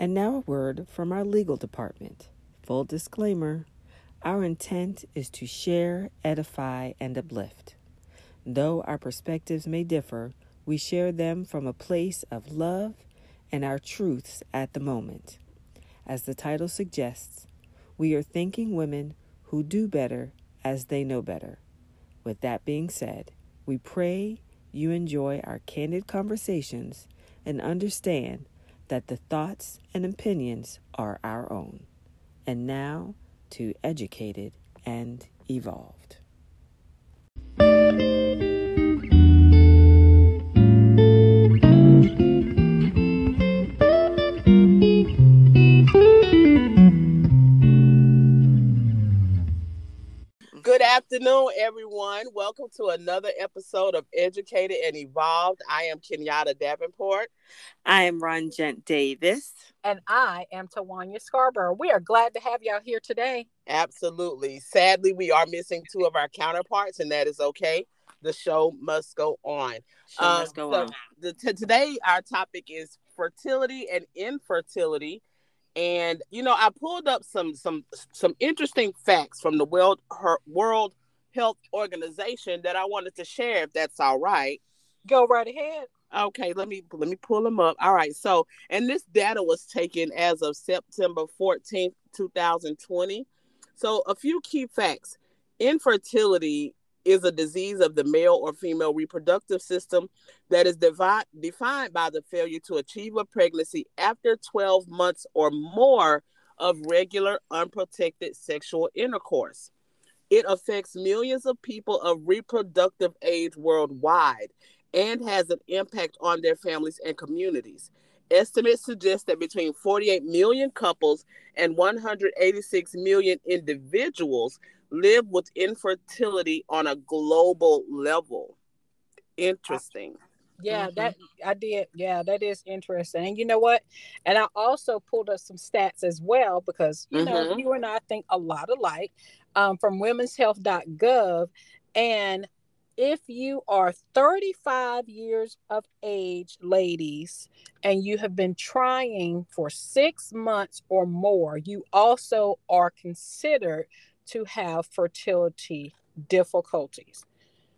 And now a word from our legal department. Full disclaimer our intent is to share, edify, and uplift. Though our perspectives may differ, we share them from a place of love and our truths at the moment. As the title suggests, we are thanking women who do better as they know better. With that being said, we pray you enjoy our candid conversations and understand that the thoughts and opinions are our own. And now, to educated and evolved. Afternoon, everyone. Welcome to another episode of Educated and Evolved. I am Kenyatta Davenport. I am Ron Gent Davis. And I am Tawanya Scarborough. We are glad to have y'all here today. Absolutely. Sadly, we are missing two of our counterparts, and that is okay. The show must go on. Show um, must go so on. The, t- today, our topic is fertility and infertility and you know i pulled up some some some interesting facts from the world Her, world health organization that i wanted to share if that's all right. Go right ahead. Okay let me let me pull them up. All right so and this data was taken as of september 14th 2020 so a few key facts. Infertility is a disease of the male or female reproductive system that is devi- defined by the failure to achieve a pregnancy after 12 months or more of regular unprotected sexual intercourse. It affects millions of people of reproductive age worldwide and has an impact on their families and communities. Estimates suggest that between 48 million couples and 186 million individuals live with infertility on a global level. Interesting. Yeah, mm-hmm. that I did. Yeah, that is interesting. And you know what? And I also pulled up some stats as well because you mm-hmm. know you and I think a lot alike um, from womenshealth.gov. And if you are 35 years of age, ladies, and you have been trying for six months or more, you also are considered to have fertility difficulties.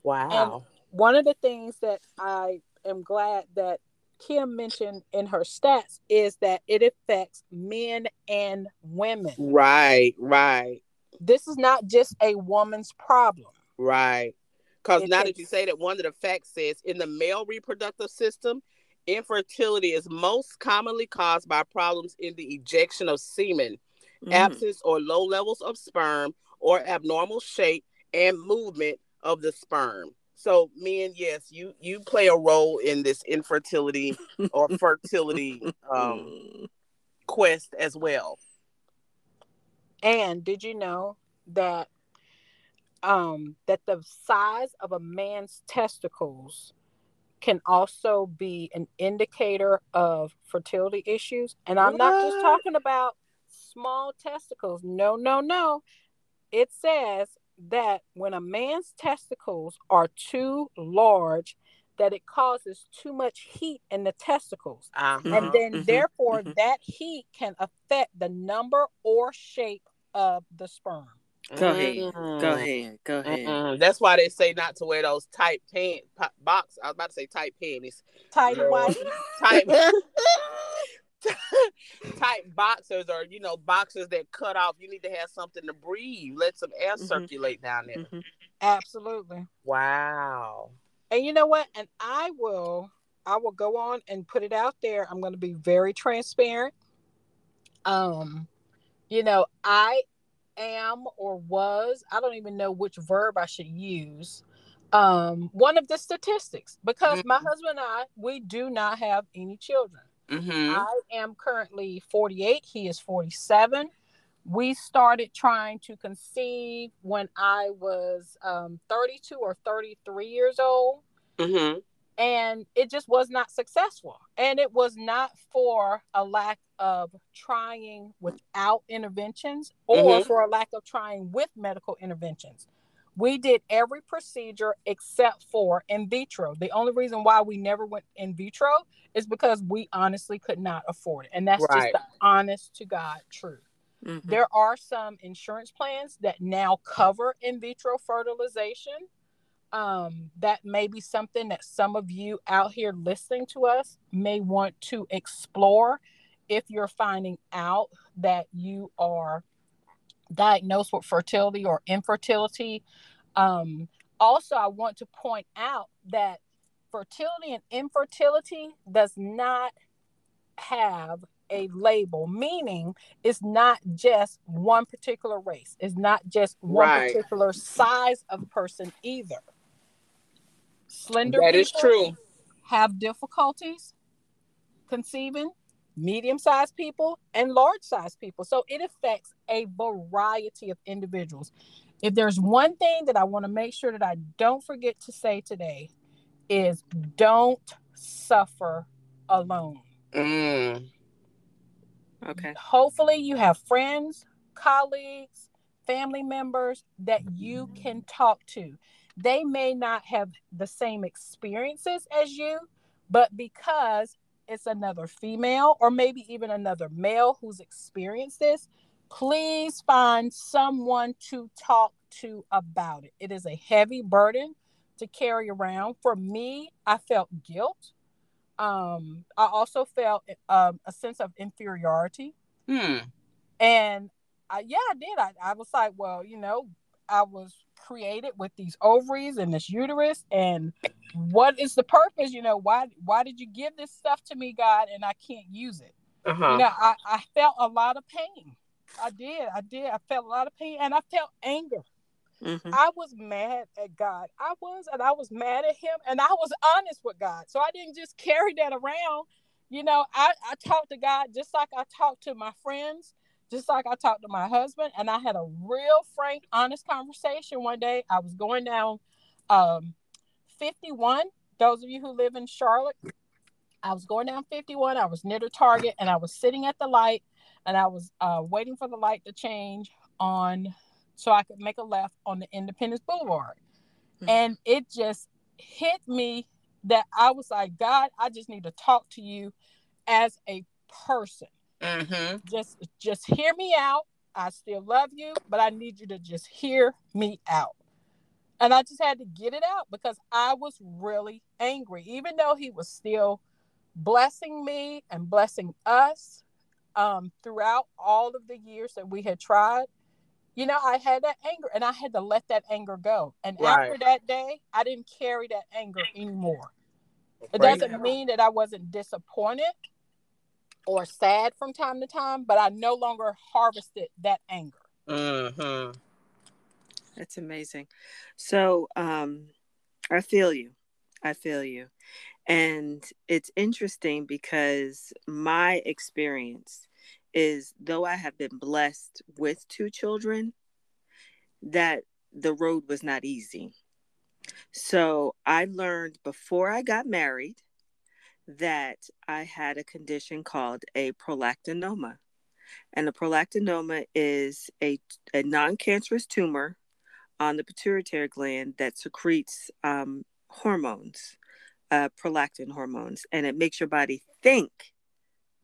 Wow. And one of the things that I am glad that Kim mentioned in her stats is that it affects men and women. Right, right. This is not just a woman's problem. Right. Because now takes... that you say that, one of the facts says in the male reproductive system, infertility is most commonly caused by problems in the ejection of semen, mm. absence or low levels of sperm, or abnormal shape and movement of the sperm. So, men, yes, you you play a role in this infertility or fertility um, quest as well. And did you know that um, that the size of a man's testicles can also be an indicator of fertility issues? And I'm what? not just talking about small testicles. No, no, no it says that when a man's testicles are too large, that it causes too much heat in the testicles. Uh-huh. And then, mm-hmm. therefore, mm-hmm. that heat can affect the number or shape of the sperm. Go ahead. Mm. Go ahead. Go ahead. Mm-mm. That's why they say not to wear those tight pant box. I was about to say tight panties. Tight white. tight. type boxers or you know boxers that cut off you need to have something to breathe let some air mm-hmm. circulate down there mm-hmm. absolutely wow and you know what and i will i will go on and put it out there i'm going to be very transparent um you know i am or was i don't even know which verb i should use um one of the statistics because mm-hmm. my husband and i we do not have any children Mm-hmm. I am currently 48. He is 47. We started trying to conceive when I was um, 32 or 33 years old. Mm-hmm. And it just was not successful. And it was not for a lack of trying without interventions or mm-hmm. for a lack of trying with medical interventions. We did every procedure except for in vitro. The only reason why we never went in vitro is because we honestly could not afford it. And that's Right. just the honest to God truth. Mhm. There are some insurance plans that now cover in vitro fertilization. Um, that may be something that some of you out here listening to us may want to explore if you're finding out that you are diagnosed with fertility or infertility. Um, also, I want to point out that fertility and infertility does not have a label, meaning it's not just one particular race, it's not just one Right. particular size of person either. Slender That is people true. have difficulties conceiving, medium sized people, and large sized people. So it affects a variety of individuals. If there's one thing that I want to make sure that I don't forget to say today, is don't suffer alone. Mm. Okay. Hopefully, you have friends, colleagues, family members that you can talk to. They may not have the same experiences as you, but because it's another female or maybe even another male who's experienced this, please find someone to talk to about it. It is a heavy burden to carry around. For me, I felt guilt. Um, I also felt um, a sense of inferiority. Hmm. And I, yeah, I did. I, I was like, well, you know, I was created with these ovaries and this uterus, and what is the purpose? You know, why why did you give this stuff to me, God, and I can't use it? Uh-huh. You know, I, I felt a lot of pain. I did. I did. I felt a lot of pain, and I felt anger. Mhm. I was mad at God. I was, and I was mad at Him, and I was honest with God. So I didn't just carry that around. You know, I, I talked to God just like I talked to my friends, just like I talked to my husband, and I had a real frank, honest conversation one day. I was going down um, 51. Those of you who live in Charlotte, I was going down 51. I was near the Target, and I was sitting at the light, and I was uh, waiting for the light to change on so I could make a left on the Independence Boulevard. Mhm. And it just hit me that I was like, God, I just need to talk to you as a person. Mm-hmm. Just just hear me out. I still love you, but I need you to just hear me out. And I just had to get it out because I was really angry, even though he was still blessing me and blessing us um, throughout all of the years that we had tried. You know, I had that anger and I had to let that anger go. And Right. after that day, I didn't carry that anger anymore. It doesn't mean that I wasn't disappointed or sad from time to time, but I no longer harvested that anger. Mm-hmm. That's amazing. So, um, I feel you. I feel you. And it's interesting because my experience is though I have been blessed with two children, that the road was not easy. So I learned before I got married that I had a condition called a prolactinoma. And a prolactinoma is a, a non cancerous tumor on the pituitary gland that secretes um, hormones, uh, prolactin hormones, and it makes your body think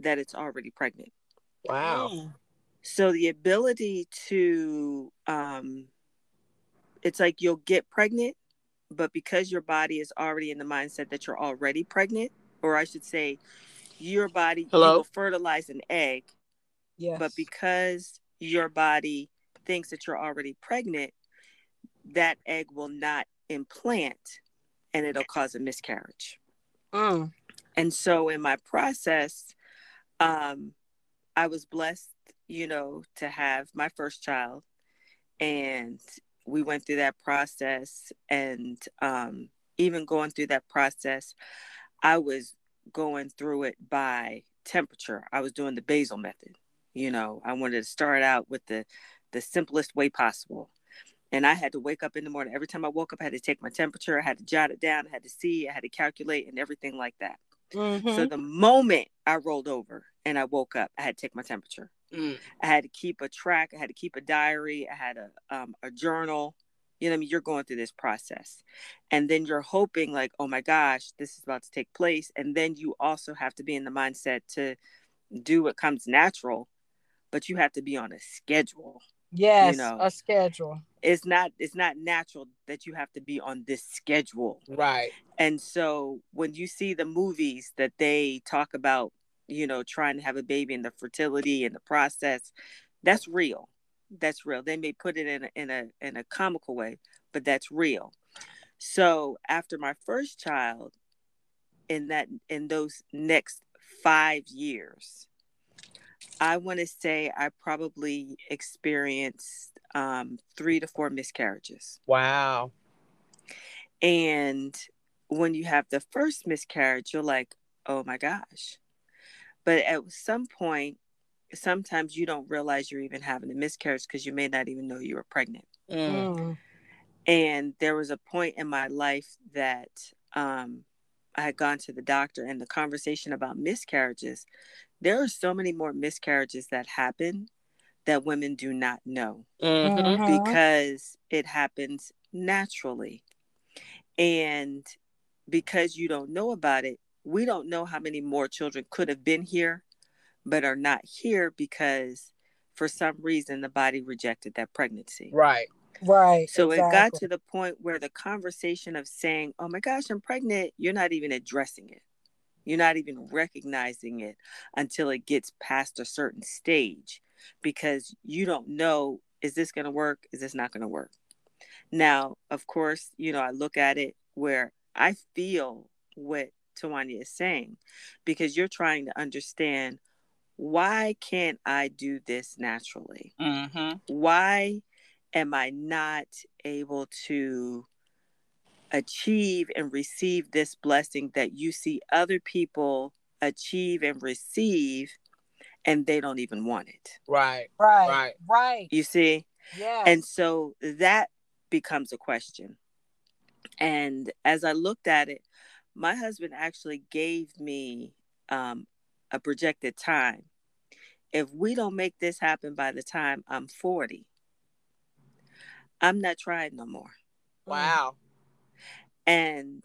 that it's already pregnant. Wow. So the ability to, um, it's like you'll get pregnant, but because your body is already in the mindset that you're already pregnant, or I should say, your body Hello? will fertilize an egg, Yes. but because your body thinks that you're already pregnant, that egg will not implant, and it'll cause a miscarriage. Mm. And so in my process, um, I was blessed, you know, to have my first child. And we went through that process. And um, even going through that process, I was going through it by temperature. I was doing the basal method. You know, I wanted to start out with the, the simplest way possible. And I had to wake up in the morning. Every time I woke up, I had to take my temperature. I had to jot it down. I had to see. I had to calculate and everything like that. Mhm. So the moment I rolled over and I woke up, I had to take my temperature. Mm. I had to keep a track. I had to keep a diary. I had a um, a journal. You know, I mean, you're going through this process, and then you're hoping, like, oh my gosh, this is about to take place, and then you also have to be in the mindset to do what comes natural, but you have to be on a schedule. Yes, you know. a schedule. It's not it's not natural that you have to be on this schedule. Right. And so when you see the movies that they talk about, you know, trying to have a baby and the fertility and the process, that's real. That's real. They may put it in a, in a in a comical way, but that's real. So after my first child, in that in those next five years, I want to say I probably experienced um, three to four miscarriages. Wow. And when you have the first miscarriage, you're like, oh my gosh. But at some point, sometimes you don't realize you're even having a miscarriage because you may not even know you were pregnant. Mm. Mm. And there was a point in my life that um, I had gone to the doctor, and the conversation about miscarriages, there are so many more miscarriages that happen that women do not know Mhm. Mhm. because it happens naturally. And because you don't know about it, we don't know how many more children could have been here, but are not here because for some reason the body rejected that pregnancy. Right. Right. So it got to the point where the conversation of saying, oh my gosh, I'm pregnant, you're not even addressing it. You're not even recognizing it until it gets past a certain stage because you don't know is this going to work? Is this not going to work? Now, of course, you know, I look at it where I feel what Tawanya is saying because you're trying to understand why can't I do this naturally? Mm-hmm. why am I not able to achieve and receive this blessing that you see other people achieve and receive and they don't even want it? Right. right. Right. Right. You see? Yes. And so that becomes a question. And as I looked at it, my husband actually gave me um, a projected time. If we don't make this happen by the time I'm 40, I'm not trying no more. Mm. Wow. And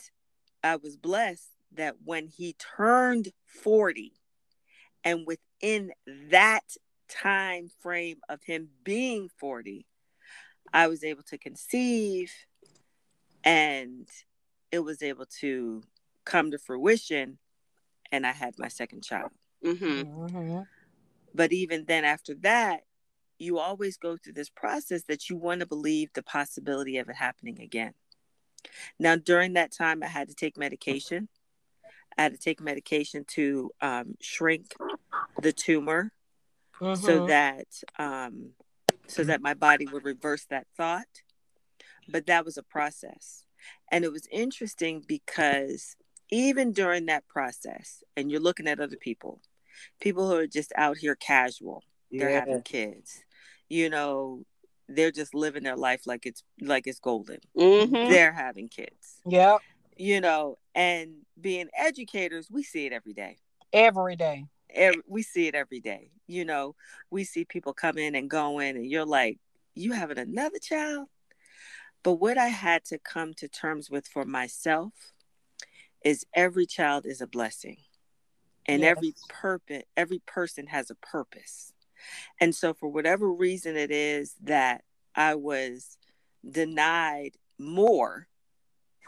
I was blessed that when he turned 40, and within that time frame of him being 40, I was able to conceive and it was able to come to fruition. And I had my second child. Mm-hmm. Mhm. But even then, after that, you always go through this process that you want to believe the possibility of it happening again. Now, during that time, I had to take medication. I had to take medication to um, shrink the tumor so Mhm. that um, so that my body would reverse that thought. But that was a process, and it was interesting because even during that process, and you're looking at other people, people who are just out here casual, they're Yeah. having kids, you know, they're just living their life like it's like it's golden. Mm-hmm. They're having kids, yeah you know, and being educators, we see it every day Every day. every, we see it every day. You know, we see people come in and going, and you're like, you having another child? But what I had to come to terms with for myself is every child is a blessing, and every Yes. purpose, every person has a purpose. And so, for whatever reason it is that I was denied more,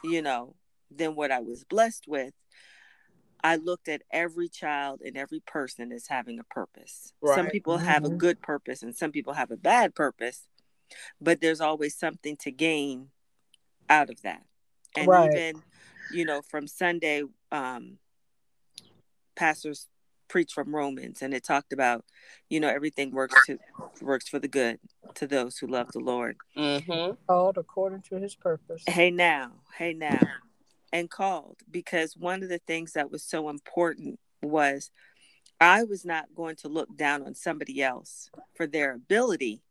you know, than what I was blessed with, I looked at every child and every person as having a purpose. Some Right. people have a Mhm. good purpose and some people have a bad purpose, but there's always something to gain out of that. And Right. even, you know, from Sunday, um, pastors preached from Romans and it talked about, you know, everything works to works for the good to those who love the Lord. Mm-hmm. Called according to his purpose. Hey now, hey now, and called because one of the things that was so important was I was not going to look down on somebody else for their ability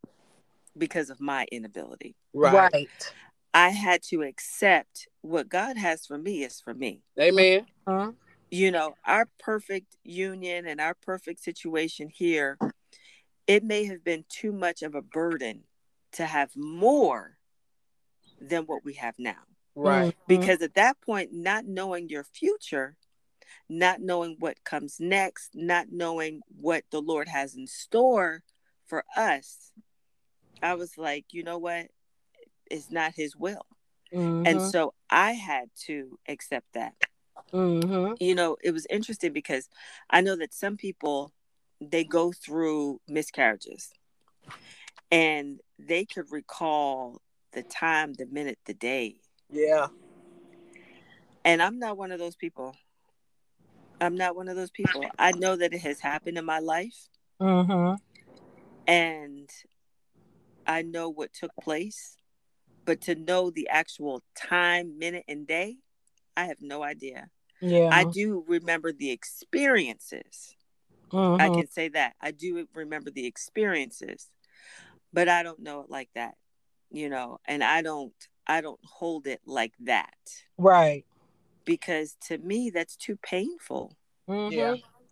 because of my inability. Right. Right. I had to accept what God has for me is for me. Amen. Huh? You know, our perfect union and our perfect situation here, it may have been too much of a burden to have more than what we have now. Right. Mhm. Because at that point, not knowing your future, not knowing what comes next, not knowing what the Lord has in store for us, I was like, you know what? It's not His will. And Mhm. so I had to accept that. Mhm. You know, it was interesting because I know that some people they go through miscarriages and they could recall the time, the minute, the day. Yeah. And I'm not one of those people. I'm not one of those people. I know that it has happened in my life Mhm. and I know what took place, but to know the actual time, minute, and day, I have no idea. Yeah. I do remember the experiences. I Mhm. can say that. I do remember the experiences, but I don't know it like that, you know, and I don't I don't hold it like that Right. because to me that's too painful. Mhm.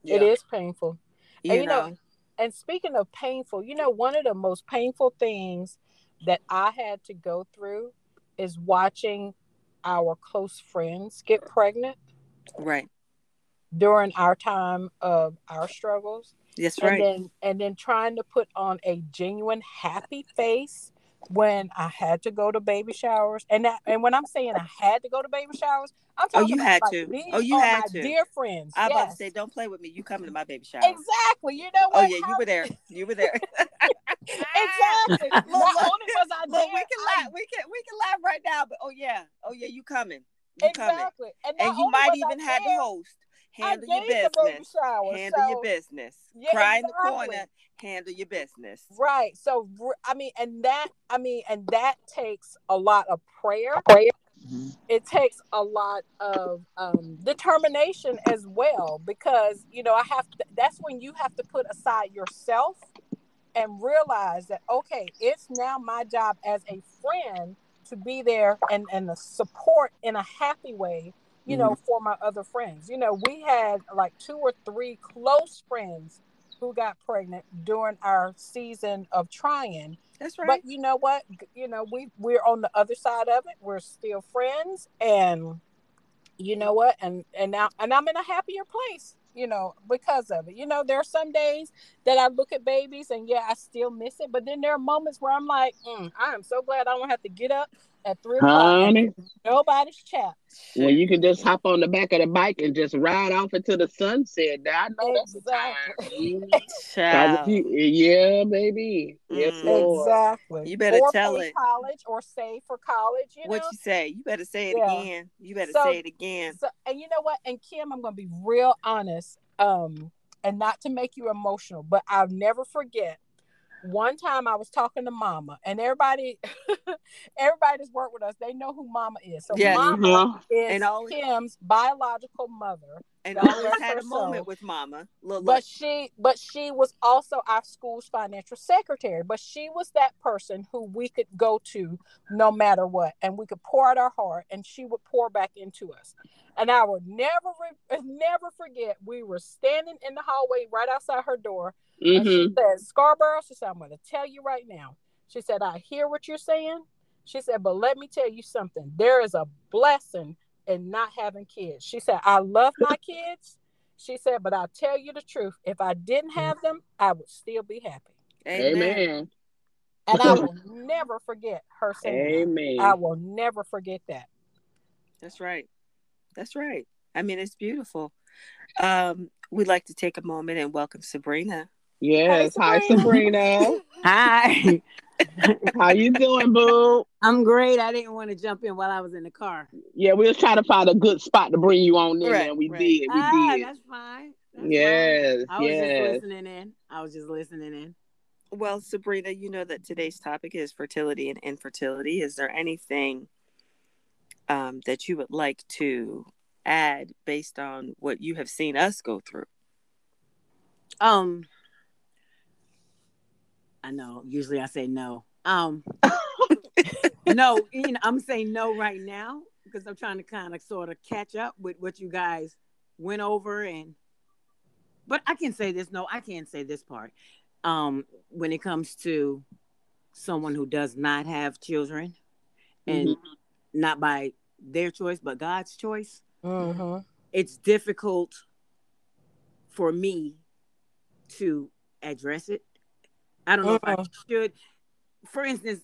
Yeah. It is painful. You, And you know, know- And speaking of painful, you know, one of the most painful things that I had to go through is watching our close friends get pregnant right. during our time of our struggles. That's and right. then and then trying to put on a genuine happy face when I had to go to baby showers. And that and when I'm saying I had to go to baby showers, I'm Oh, talking you about had like, to. Oh, you had my to. dear friends. I'm about to say, don't play with me. You coming to my baby shower? Exactly. You know Oh what? yeah, you were there. You were there. Exactly. Look, only was I Look, there, we can laugh. We can we can laugh right now. But oh yeah, oh yeah, you coming? You coming? And, And you might even have the host. I Handle your gave the baby business. shower. Handle so, your business. Yeah, Cry in the corner. Handle your business. Right. So I mean, and that I mean, and that takes a lot of prayer. Prayer. It takes a lot of um, determination as well, because you know I have. To, that's when you have to put aside yourself and realize that okay, it's now my job as a friend to be there and and the support in a happy way. You know, for my other friends. You know, we had like two or three close friends who got pregnant during our season of trying. That's right. But you know what? You know, we we're on the other side of it. We're still friends and you know what? And and now and I'm in a happier place, you know, because of it. You know, there are some days that I look at babies and yeah, I still miss it. But then there are moments where I'm like, mm, I am so glad I don't have to get up at three o'clock. Honey, Nobody's chat. Well, you can just hop on the back of the bike and just ride off into the sunset, now I know that's the time. Mhm. 'Cause Child. yeah, baby. Yes, Mm. Lord. Exactly. You better or tell it. college or save for college. You what know, you say? You better say it Yeah. again. You better So- say it again. So, and you know what? And Kim, I'm going to be real honest, um, and not to make you emotional, but I'll never forget. One time I was talking to Mama, and everybody, everybody that's worked with us, they know who Mama is. So Yes. Mama Uh-huh. is And all- Kim's biological mother, And always had a moment with Mama. Look, but look. she, but she was also our school's financial secretary. But she was that person who we could go to no matter what, and we could pour out our heart, and she would pour back into us. And I will never, re- never forget. We were standing in the hallway right outside her door, and she said, "Scarborough," she said, "I'm going to tell you right now." She said, "I hear what you're saying." She said, "But let me tell you something. There is a blessing in not having kids." She said, "I love my kids." She said, "But I'll tell you the truth. If I didn't have them, I would still be happy." Amen. Amen. And I will never forget her saying Amen. that. I will never forget that. That's right. That's right. I mean, it's beautiful. Um, we'd like to take a moment and welcome Sabrina. Yes. Hi, Sabrina. Sabrina. Hi. How you doing, boo? I'm great. I didn't want to jump in while I was in the car. Yeah, we was trying to find a good spot to bring you on in, Right, and we right. did. We ah, did. that's fine. That's Yes, fine. I was yes. just listening in. I was just listening in. Well, Sabrina, you know that today's topic is fertility and infertility. Is there anything um, that you would like to add based on what you have seen us go through? Um, I know. Usually I say no. Um, no. You know, I'm saying no right now because I'm trying to kind of sort of catch up with what you guys went over and. But I can say this. No, I can't say this part. Um, when it comes to someone who does not have children and Mhm. not by their choice but God's choice, Mm-hmm. it's difficult for me to address it. I don't know if I Mhm. should. For instance,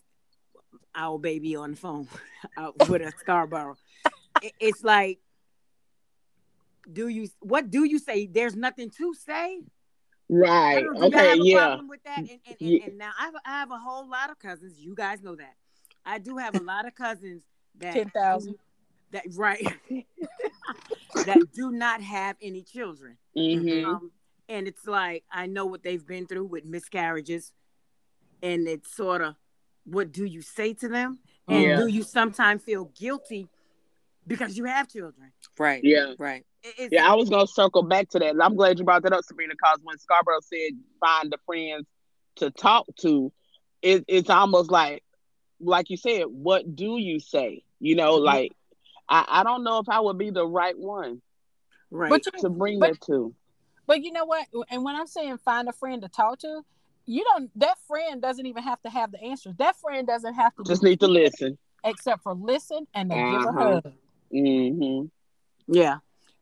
our baby on the phone out with a Scarborough. It's like, do you? What do you say? There's nothing to say. Right. don't- y'all Okay. have a Yeah. problem with that? And, and, and, Yeah. and now I have, I have a whole lot of cousins. You guys know that. I do have a lot of cousins that 10,000. That right. that do not have any children. Mhm. Um, and it's like I know what they've been through with miscarriages, and it's sort of what do you say to them? And Yeah. do you sometimes feel guilty because you have children? Right. Yeah. Right. It's, Yeah, I was gonna circle back to that. I'm glad you brought that up, Sabrina, because when Scarborough said find the friends to talk to, it, it's almost like like you said, what do you say? You know, Mhm. like I, I don't know if I would be the right one right. To bring But- that to. But you know what? And when I'm saying find a friend to talk to, you don't. That friend doesn't even have to have the answers. That friend doesn't have to Just need to listen. except for listen and to give a hug. Mm-hmm. Yeah,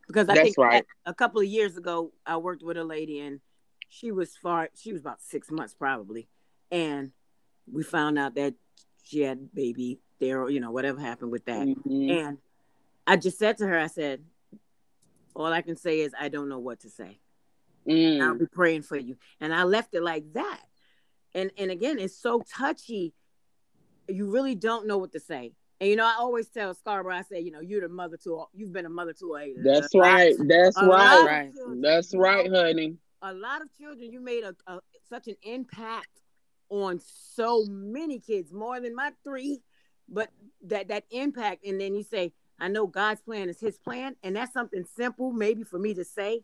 because I That's think right. a, a couple of years ago, I worked with a lady, and she was far. She was about six months probably, and we found out that she had baby there. You know, whatever happened with that, hmm and I just said to her, I said, "All I can say is I don't know what to say. I'll mm be praying for you," and I left it like that. And and again, it's so touchy. You really don't know what to say. And you know, I always tell Scarborough, I say, you know, you're the mother to. A, you've been a mother to a. That's a right. That's right. of Right. children, That's right, honey. A lot of children. You made a, a such an impact on so many kids, more than my three. But that that impact, and then you say, I know God's plan is His plan, and that's something simple, maybe for me to say,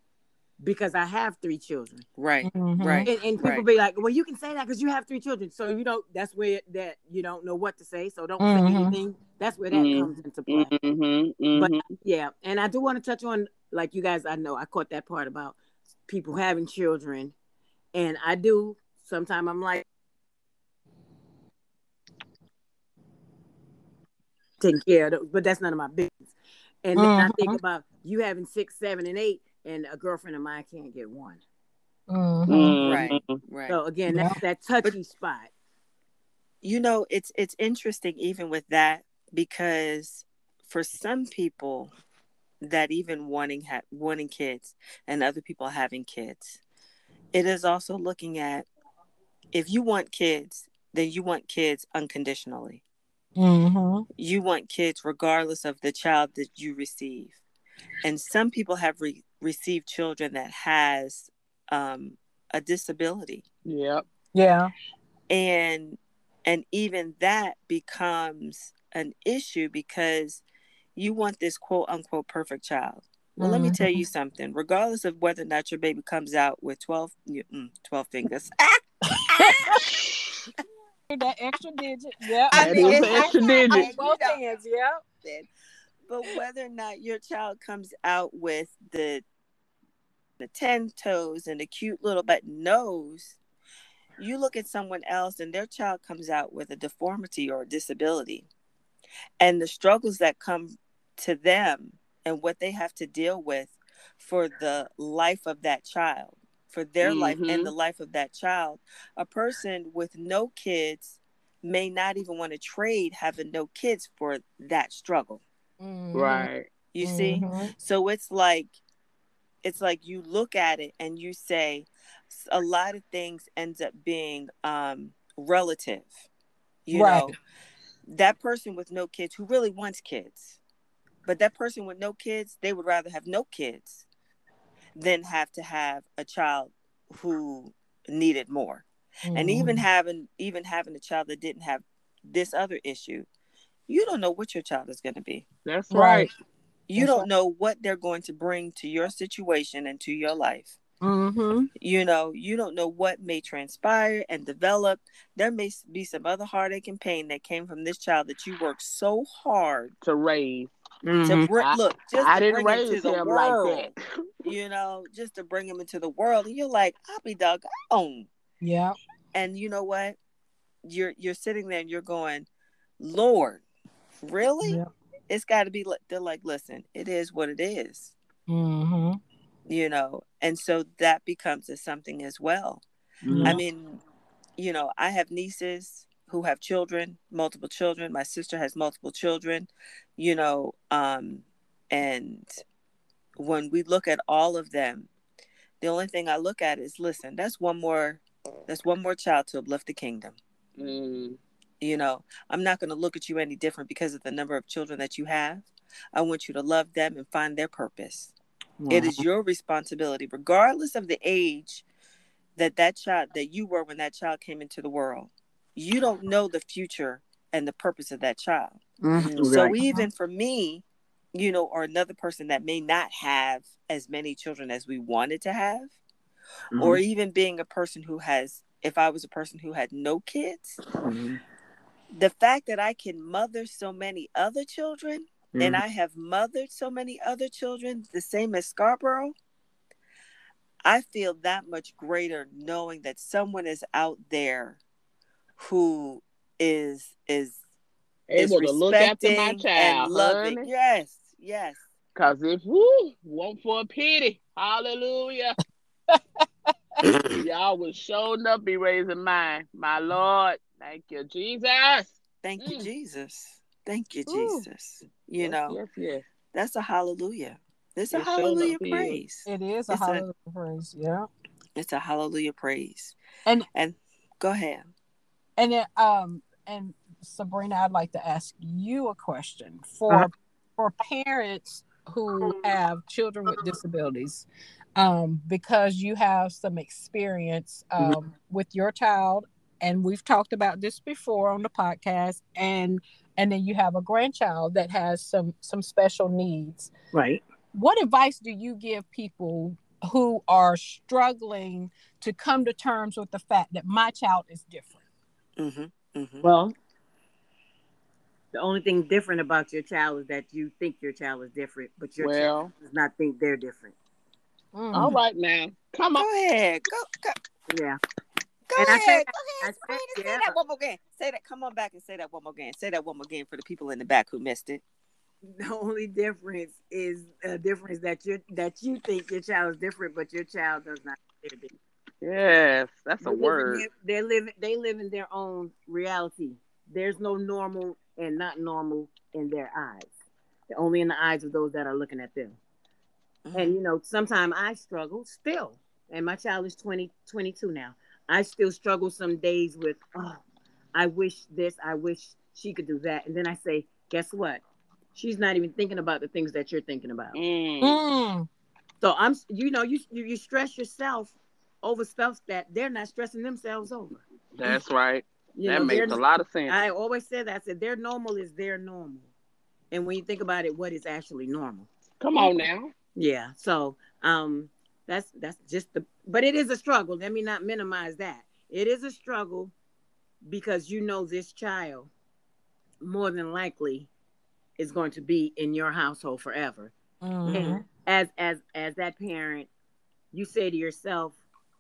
because I have three children. Right. Mhm. Right. And, and people Right. be like, "Well, you can say that because you have three children, so you don't." That's where that you don't know what to say, so don't Mhm. say anything. That's where that Mhm. comes into play. hmm But hmm yeah, and I do want to touch on, like you guys, I know I caught that part about people having children, and I do. Sometimes I'm like, taking care of those, but that's none of my business. And then I think about you having six, seven, and eight, and a girlfriend of mine can't get one. Mhm. Mm-hmm. Right. Right. So again, that's that touchy spot. you know it's it's interesting even with that because for some people that even wanting ha- wanting kids and other people having kids it is also looking at if you want kids then you want kids unconditionally Mhm. you want kids regardless of the child that you receive and some people have re- received children that has um, a disability Yep. Yeah. and and even that becomes an issue because you want this quote unquote perfect child well let me tell you something regardless of whether or not your baby comes out with 12 mm, 12 fingers That extra digit. Yeah. I mean, it's- extra digit. Both hands. Yeah. But whether or not your child comes out with the the ten toes and the cute little button nose, you look at someone else and their child comes out with a deformity or a disability, and the struggles that come to them and what they have to deal with for the life of that child, for their life Mhm. and the life of that child. A person with no kids may not even want to trade having no kids for that struggle. Mhm. Right. You see? Mhm. So it's like it's like you look at it and you say a lot of things ends up being um relative. You Right. know, that person with no kids who really wants kids. But that person with no kids, they would rather have no kids than have to have a child who needed more. And even Mhm. having even having a child that didn't have this other issue, you don't know what your child is going to be. That's Right. right. You That's don't right. know what they're going to bring to your situation and to your life. Mhm. You know, you don't know what may transpire and develop. There may be some other heartache and pain that came from this child that you worked so hard To raise. to Mhm. bring. I- Look, just I to didn't bring raise the him world. like that. You know, just to bring him into the world, and you're like, I'll be doggone. Yeah. And you know what? You're you're sitting there and you're going, Lord, really? Yeah. It's got to be. They're like, listen, it is what it is. Mm-hmm. You know, and so that becomes a something as well. Mhm. I mean, you know, I have nieces who have children, multiple children. My sister has multiple children, you know, um, and when we look at all of them, the only thing I look at is listen, that's one more that's one more child to uplift the kingdom. Mm. You know, I'm not going to look at you any different because of the number of children that you have. I want you to love them and find their purpose. It is your responsibility, regardless of the age that that child that you were when that child came into the world. You don't know the future and the purpose of that child. Mhm. So Right. even for me, you know, or another person that may not have as many children as we wanted to have, or Mhm. even being a person who has, if I was a person who had no kids, Mhm. The fact that I can mother so many other children and Mhm. I have mothered so many other children, the same as Scarborough, I feel that much greater knowing that someone is out there who is is is Able to look after my child, and loving. honey. Yes, yes. Cause if woo, want for a pity, hallelujah. Y'all was showing up be raising mine. My Lord. Thank you, Jesus. Thank you, Mm. Jesus. Thank you, Ooh. Jesus. You Yes, know, Yes, yes. that's a hallelujah. It's a It sure hallelujah enough praise. It is a It's a- hallelujah praise. Yeah. It's a hallelujah praise. And- and go ahead. And then, um, and Sabrina, I'd like to ask you a question for Uh-huh. for parents who have children with disabilities, um, because you have some experience Mhm. um, with your child, and we've talked about this before on the podcast, and and then you have a grandchild that has some some special needs. Right. What advice do you give people who are struggling to come to terms with the fact that my child is different? Mm-hmm. Mm-hmm. Well, the only thing different about your child is that you think your child is different, but your child does not think they're different. Mm. all right now. Come on. Go ahead. Go go, Yeah. Go And I ahead. said- go I ahead. said, Sabrina, say yeah. that one more again. Say that. Come on back and say that one more again. Say that one more again for the people in the back who missed it. The only difference is a difference that you that you think your child is different, but your child does not. think they're different. Yes, that's a They live in word. their- They live. They live in their own reality. There's no normal and not normal in their eyes. They're only in the eyes of those that are looking at them. Mm-hmm. And you know, sometimes I struggle still. And my child is 20, 22 now. I still struggle some days with, oh, I wish this, I wish she could do that. And then I say, guess what? She's not even thinking about the things that you're thinking about. Mm. Mm. So I'm, you know, you you, you stress yourself over stuff that they're not stressing themselves over. That's right. You that know, makes a lot of sense. I always said that. I said their normal is their normal. And when you think about it, what is actually normal? Come on now. Yeah. So um that's that's just the but it is a struggle. Let me not minimize that. It is a struggle because you know this child more than likely is going to be in your household forever. Mhm. And as as as that parent, you say to yourself,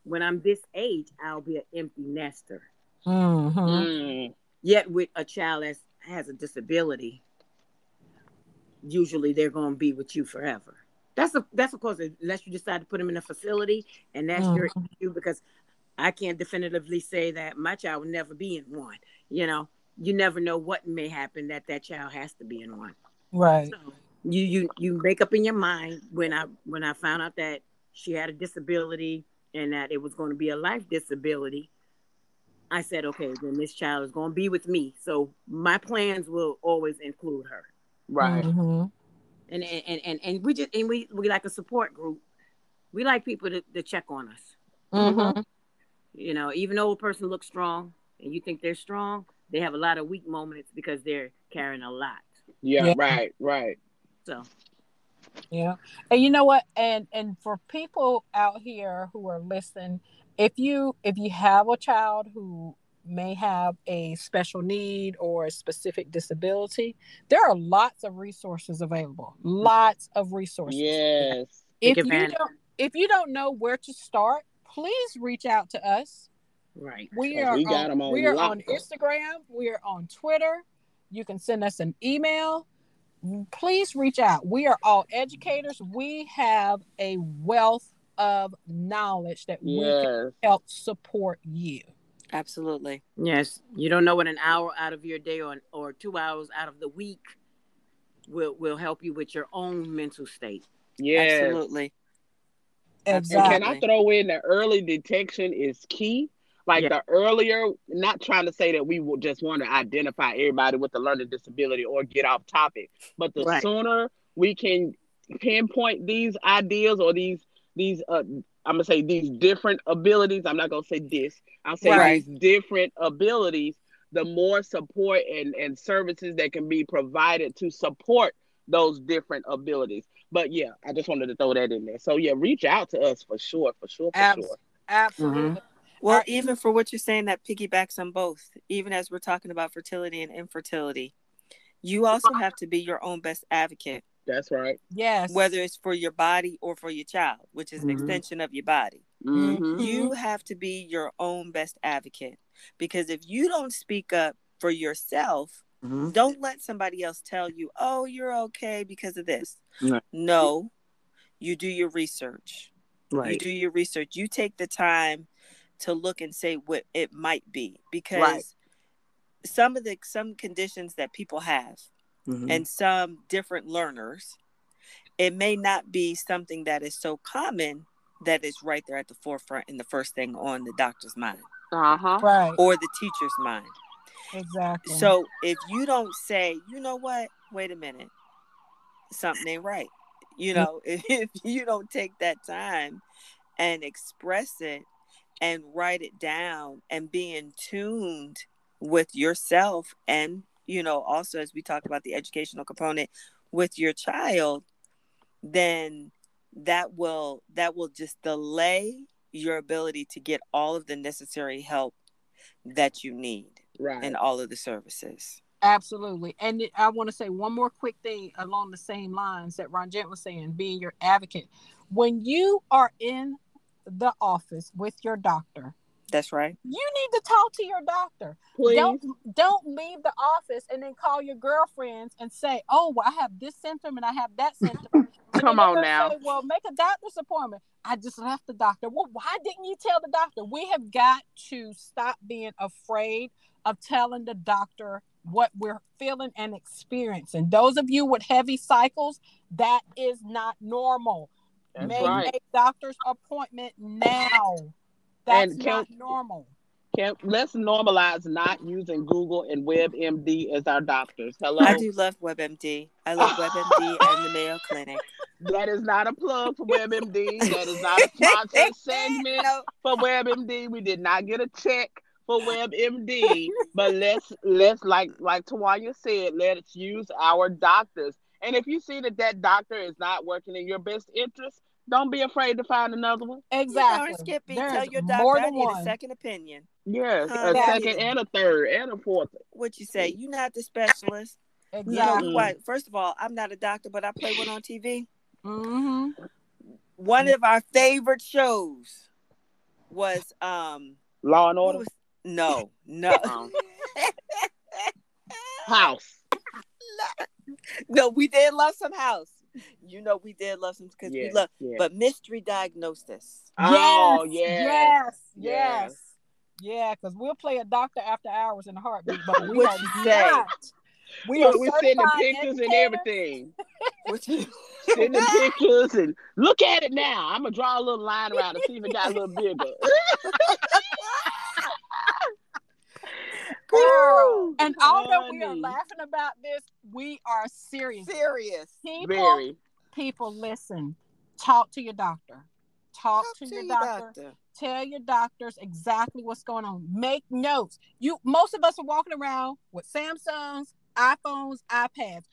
when I'm this age, I'll be an empty nester. Mhm. Mm. Yet with a child that has a disability, usually they're going to be with you forever. That's a that's of course unless you decide to put them in a facility, and that's your issue because I can't definitively say that my child will never be in one. You know, you never know what may happen that that child has to be in one. Right. So you you you make up in your mind when I when I found out that she had a disability and that it was going to be a life disability. I said, okay, then this child is going to be with me. So my plans will always include her. Right. Mhm. And and and and, and we just and we we like a support group. We like people to, to check on us. Mhm. You know, even though a person looks strong and you think they're strong, they have a lot of weak moments because they're carrying a lot. Yeah, Yeah. right, right. So Yeah. And you know what? And and for people out here who are listening, if you if you have a child who may have a special need or a specific disability, there are lots of resources available. Lots of resources. Yes. If you don't if you don't know where to start, please reach out to us. right. We are we got on, 'em on we are lock. on Instagram, we are on Twitter. You can send us an email. Please reach out. We are all educators. We have a wealth of knowledge that we can help support you. Absolutely. Yes, you don't know what an hour out of your day or or two hours out of the week will will help you with your own mental state. Yeah. Absolutely. And Exactly. can I throw in that early detection is key? Like Yeah. the earlier, not trying to say that we will just want to identify everybody with a learning disability or get off topic, but the Right. sooner we can pinpoint these ideas or these these uh I'm gonna say these different abilities. I'm not gonna say this. I'll say Right. these different abilities. The more support and and services that can be provided to support those different abilities. But yeah, I just wanted to throw that in there. So yeah, reach out to us for sure, for sure, for Abs- sure. Absolutely. Mm-hmm. Well, Our- even for what you're saying, that piggybacks on both. Even as we're talking about fertility and infertility, you also have to be your own best advocate, That's right. Yes. whether it's for your body or for your child, which is an Mhm. extension of your body. Mm-hmm. You have to be your own best advocate because if you don't speak up for yourself, Mm-hmm. don't let somebody else tell you, oh, you're okay because of this. Right. No, you do your research. You do your research. You take the time to look and say what it might be because Right. some of the some conditions that people have Mhm. and some different learners, it may not be something that is so common that is right there at the forefront and the first thing on the doctor's mind Uh-huh. Right. or the teacher's mind. Exactly. So if you don't say, you know what, wait a minute, something ain't right. You know, if you don't take that time and express it and write it down and be in tuned with yourself and, you know, also as we talk about the educational component with your child, then that will that will just delay your ability to get all of the necessary help that you need Right. and all of the services. Absolutely. And I want to say one more quick thing along the same lines that Ron Gent was saying, being your advocate. When you are in the office with your doctor, That's right. you need to talk to your doctor. Please. Don't don't leave the office and then call your girlfriends and say, "Oh, well, I have this symptom and I have that symptom." Come on now. Say, well, make a doctor's appointment. I just left the doctor. Well, why didn't you tell the doctor? We have got to stop being afraid of telling the doctor what we're feeling and experiencing. Those of you with heavy cycles, that is not normal. That's Make right. a doctor's appointment now. That's And can- not normal. Can, let's normalize not using Google and WebMD as our doctors. Hello. I do love WebMD. I love WebMD and the Mayo Clinic. That is not a plug for WebMD. That is not a sponsored segment No, for WebMD. We did not get a check for WebMD. but let's let's like like Tawanya said, let's use our doctors. And if you see that that doctor is not working in your best interest, don't be afraid to find another one. Exactly. You know, Skippy, There tell your doctor I than need a second opinion. Yes, a Huh. second and a third and a fourth. What you say? You're not the specialist. You know what? First of all, I'm not a doctor, but I play one on TV. Mm-hmm. One of our favorite shows was um Law and order. was no, no. Um, House. no, we did love some house. You know we did love some because Yeah, we love yeah. but mystery diagnosis. Oh, yes, yes. yes, Yes. yes, yeah. Because we'll play a doctor after hours in a heartbeat, but we are not. We Look, are we're sending pictures and everything. Which you Sending pictures and look at it now. I'm gonna draw a little line around and see if it got a little bigger. Girl. And although we are laughing about this, we are serious. serious. People, Very. people, listen. Talk to your doctor. Talk, to, your doctor. Tell your doctors exactly what's going on. Make notes. You most of us are walking around with Samsungs, iPhones, iPads.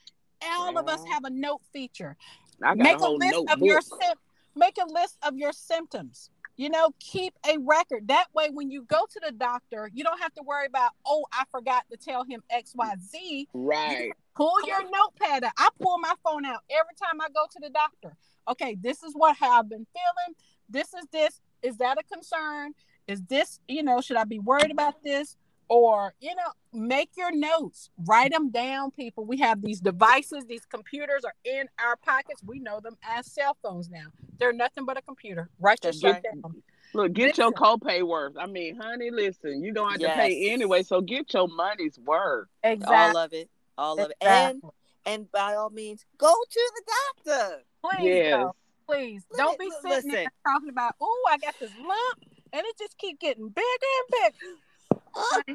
All of us have a note feature. I got Make a a whole list notebook. of your sim- make a list of your symptoms. You know, keep a record. That way, when you go to the doctor, you don't have to worry about, oh, I forgot to tell him X, Y, Z. right. Pull your notepad out. I pull my phone out every time I go to the doctor. Okay, this is what I've been feeling. This is this. Is that a concern? Is this, you know, should I be worried about this? Or you know make your notes write them down people we have these devices these computers are in our pockets we know them as cell phones now they're nothing but a computer write your shit right. down Look, get your Listen. copay worth. I mean, honey, listen, you don't have to pay anyway, so get your money's worth. exactly All of it. All of it. And and by all means, go to the doctor. please Yes. though, please Let don't me- be li- sitting there talking about oh i got this lump and it just keep getting bigger and bigger Honey,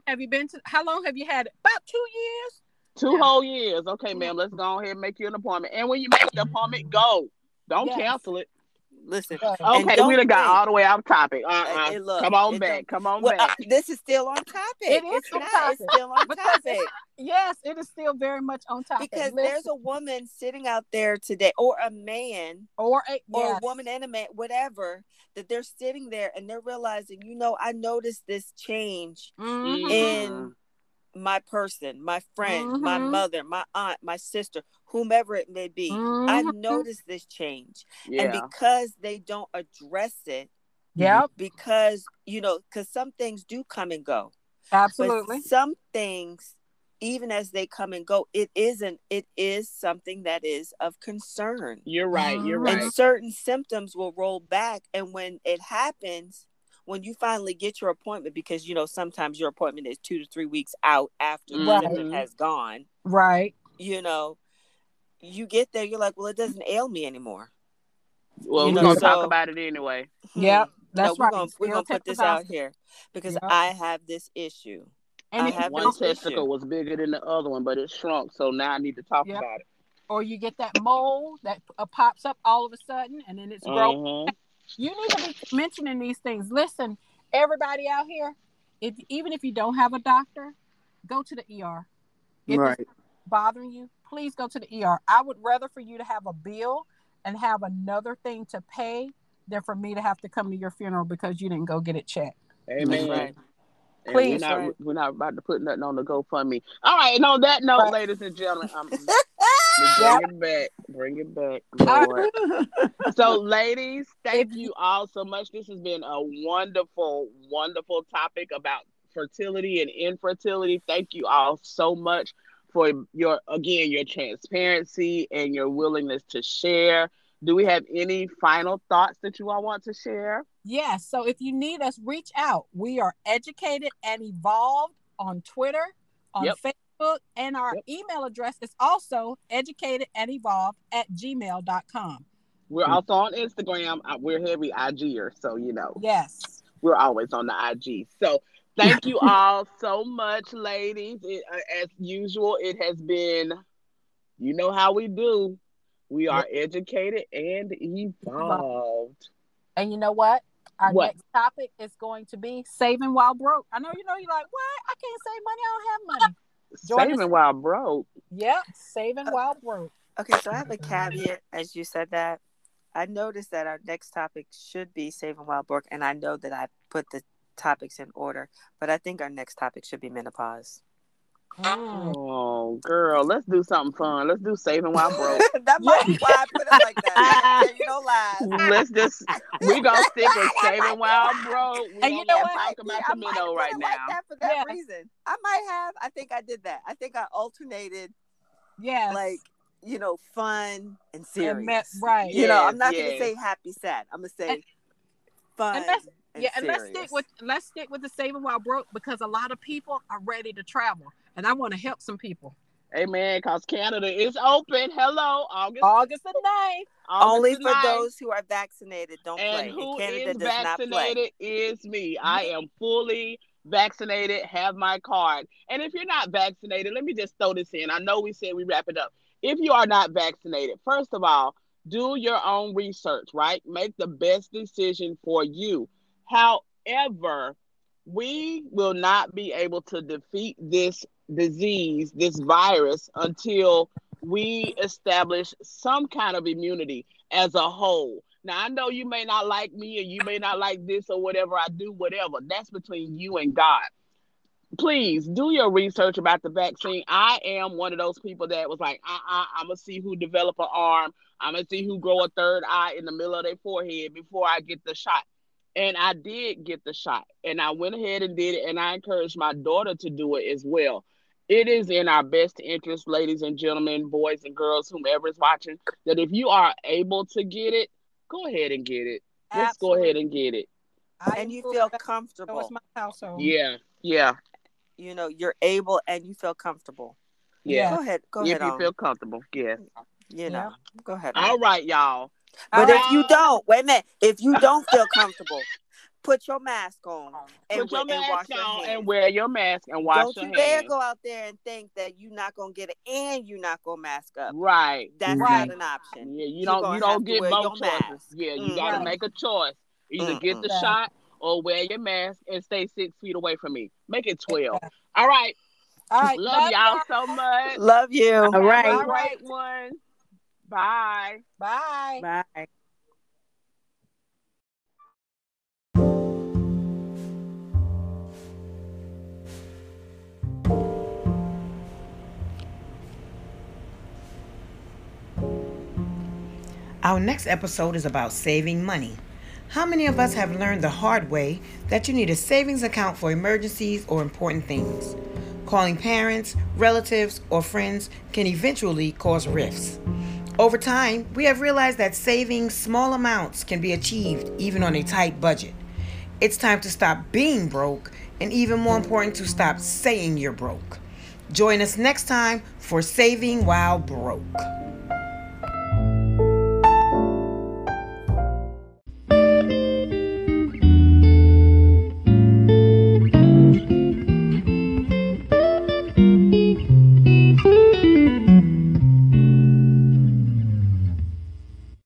have you been to how long have you had it about two years Two whole years. Okay, ma'am, let's go ahead and make you an appointment. And when you make the appointment, go. Don't Yes. cancel it. Listen. Okay, don't we done got all the way off topic. Uh-uh. hey, look, Come on back. Come on Well, uh, back. this is still on topic. It is it's not. topic. It's still on topic. yes it is still very much on topic Because Listen, there's a woman sitting out there today, or a man, or a, or yes. a woman and a man, whatever, that they're sitting there and they're realizing, you know, I noticed this change Mhm. in my person, my friend, my Mhm. mother, my aunt, my sister, whomever it may be. I Mhm. noticed this change. Yeah. And because they don't address it, Yep, because, you know, because some things do come and go. absolutely. But some things, even as they come and go, it isn't, it is something that is of concern. You're right. You're Mhm. right. And certain symptoms will roll back. And when it happens, when you finally get your appointment, because you know, sometimes your appointment is two to three weeks out after the Right. symptom has gone, Right. you know, you get there, you're like, well, it doesn't ail me anymore. Well, You we're know, gonna talk about it anyway. Yep. Hmm. That's no, right. We're gonna, we're gonna put this out here because Yep. I have this issue. And I have One this don't, issue. testicle was bigger than the other one, but it shrunk. So now I need to talk Yep. about it. or you get that mole that uh, pops up all of a sudden and then it's growing. Mhm. You need to be mentioning these things. Listen, everybody out here, if even if you don't have a doctor, go to the ER. If it's bothering you, please go to the ER. I would rather for you to have a bill and have another thing to pay than for me to have to come to your funeral because you didn't go get it checked. Amen. right. Please. we're not Right. we're not about to put nothing on the GoFundMe. All right, and on that note, Right. ladies and gentlemen, I'm, bring it back. Bring it back. Lord. so, ladies, thank you- you all so much. This has been a wonderful, wonderful topic about fertility and infertility. Thank you all so much for your again your transparency and your willingness to share. Do we have any final thoughts that you all want to share? Yes. So if you need us, reach out. We are educated and evolved on Twitter, on Yep. Facebook, and our Yep. email address is also educated and evolved at gmail.com. We're also on Instagram. Uh, We're heavy IGer, so you know. Yes. we're always on the IG. So thank you all so much, ladies. It, uh, as usual, it has been, you know how we do. We are educated and evolved. And you know what? Our What? next topic is going to be saving while broke. I know you know you're like, what? I can't save money. I don't have money. Join Saving while broke. Yep. Saving oh, while broke. Okay, so I have a caveat as you said that. I noticed that our next topic should be saving wild broke, and I know that I put the topics in order, but I think our next topic should be menopause. Mm. Oh, girl, let's do something fun. Let's do saving while broke. that might be why I put it like that. Yeah, you know, lies. let's just we gonna stick with saving while broke. We And you don't know what? talk about Yeah, the I might have right put it like that for that Yes. reason. I might have. I think I did that. I think I alternated Yeah, like you know fun and serious. me- right. You know, I'm not yes. gonna say happy sad. I'm gonna say fun. and let's- and yeah, and let's stick with let's stick with the saving while broke because a lot of people are ready to travel, and I want to help some people. Amen. Cause Canada is open. Hello, August. August the 9th. August Only the for 9th. those who are vaccinated. Don't and play. who Canada is does not play. vaccinated is me. I am fully vaccinated, have my card. And if you're not vaccinated, let me just throw this in. I know we said we wrap it up. If you are not vaccinated, first of all, do your own research, right? Make the best decision for you. However, we will not be able to defeat this disease, this virus, until we establish some kind of immunity as a whole. Now, I know you may not like me and you may not like this or whatever I do, whatever. That's between you and God. Please do your research about the vaccine. I am one of those people that was like, uh uh-uh, I'm going to see who develop an arm. I'm going to see who grow a third eye in the middle of their forehead before I get the shot. And I did get the shot, and I went ahead and did it, and I encouraged my daughter to do it as well. It is in our best interest, ladies and gentlemen, boys and girls, whomever is watching, that if you are able to get it, go ahead and get it. Let's go ahead and get it. I and you feel feel that comfortable. was my household. Yeah, yeah, You know, you're able and you feel comfortable. yeah. Go ahead. Go if ahead If you on. feel comfortable, yes. you know, go ahead. All on. right, y'all. But All if you don't, wait a minute. If you don't feel comfortable, put your mask on and, Put your wa- and wash mask your hands. and wear your mask and wash don't your you dare go out there and think that you're not gonna get it and you're not gonna mask up. Right. That's Right. not an option. Yeah, you You're don't you don't get both choices. mask. Yeah, you Mm. gotta make a choice. Either get the Mm-mm. shot or wear your mask and stay six feet away from me. Make it twelve. All right. All right. Love, y'all so much. Love you. All Have right. a All right. great one. Bye. Bye. Bye. Our next episode is about saving money. How many of us have learned the hard way that you need a savings account for emergencies or important things? Calling parents, relatives, or friends can eventually cause rifts. Over time, we have realized that saving small amounts can be achieved even on a tight budget. It's time to stop being broke, and even more important, to stop saying you're broke. Join us next time for Saving While Broke.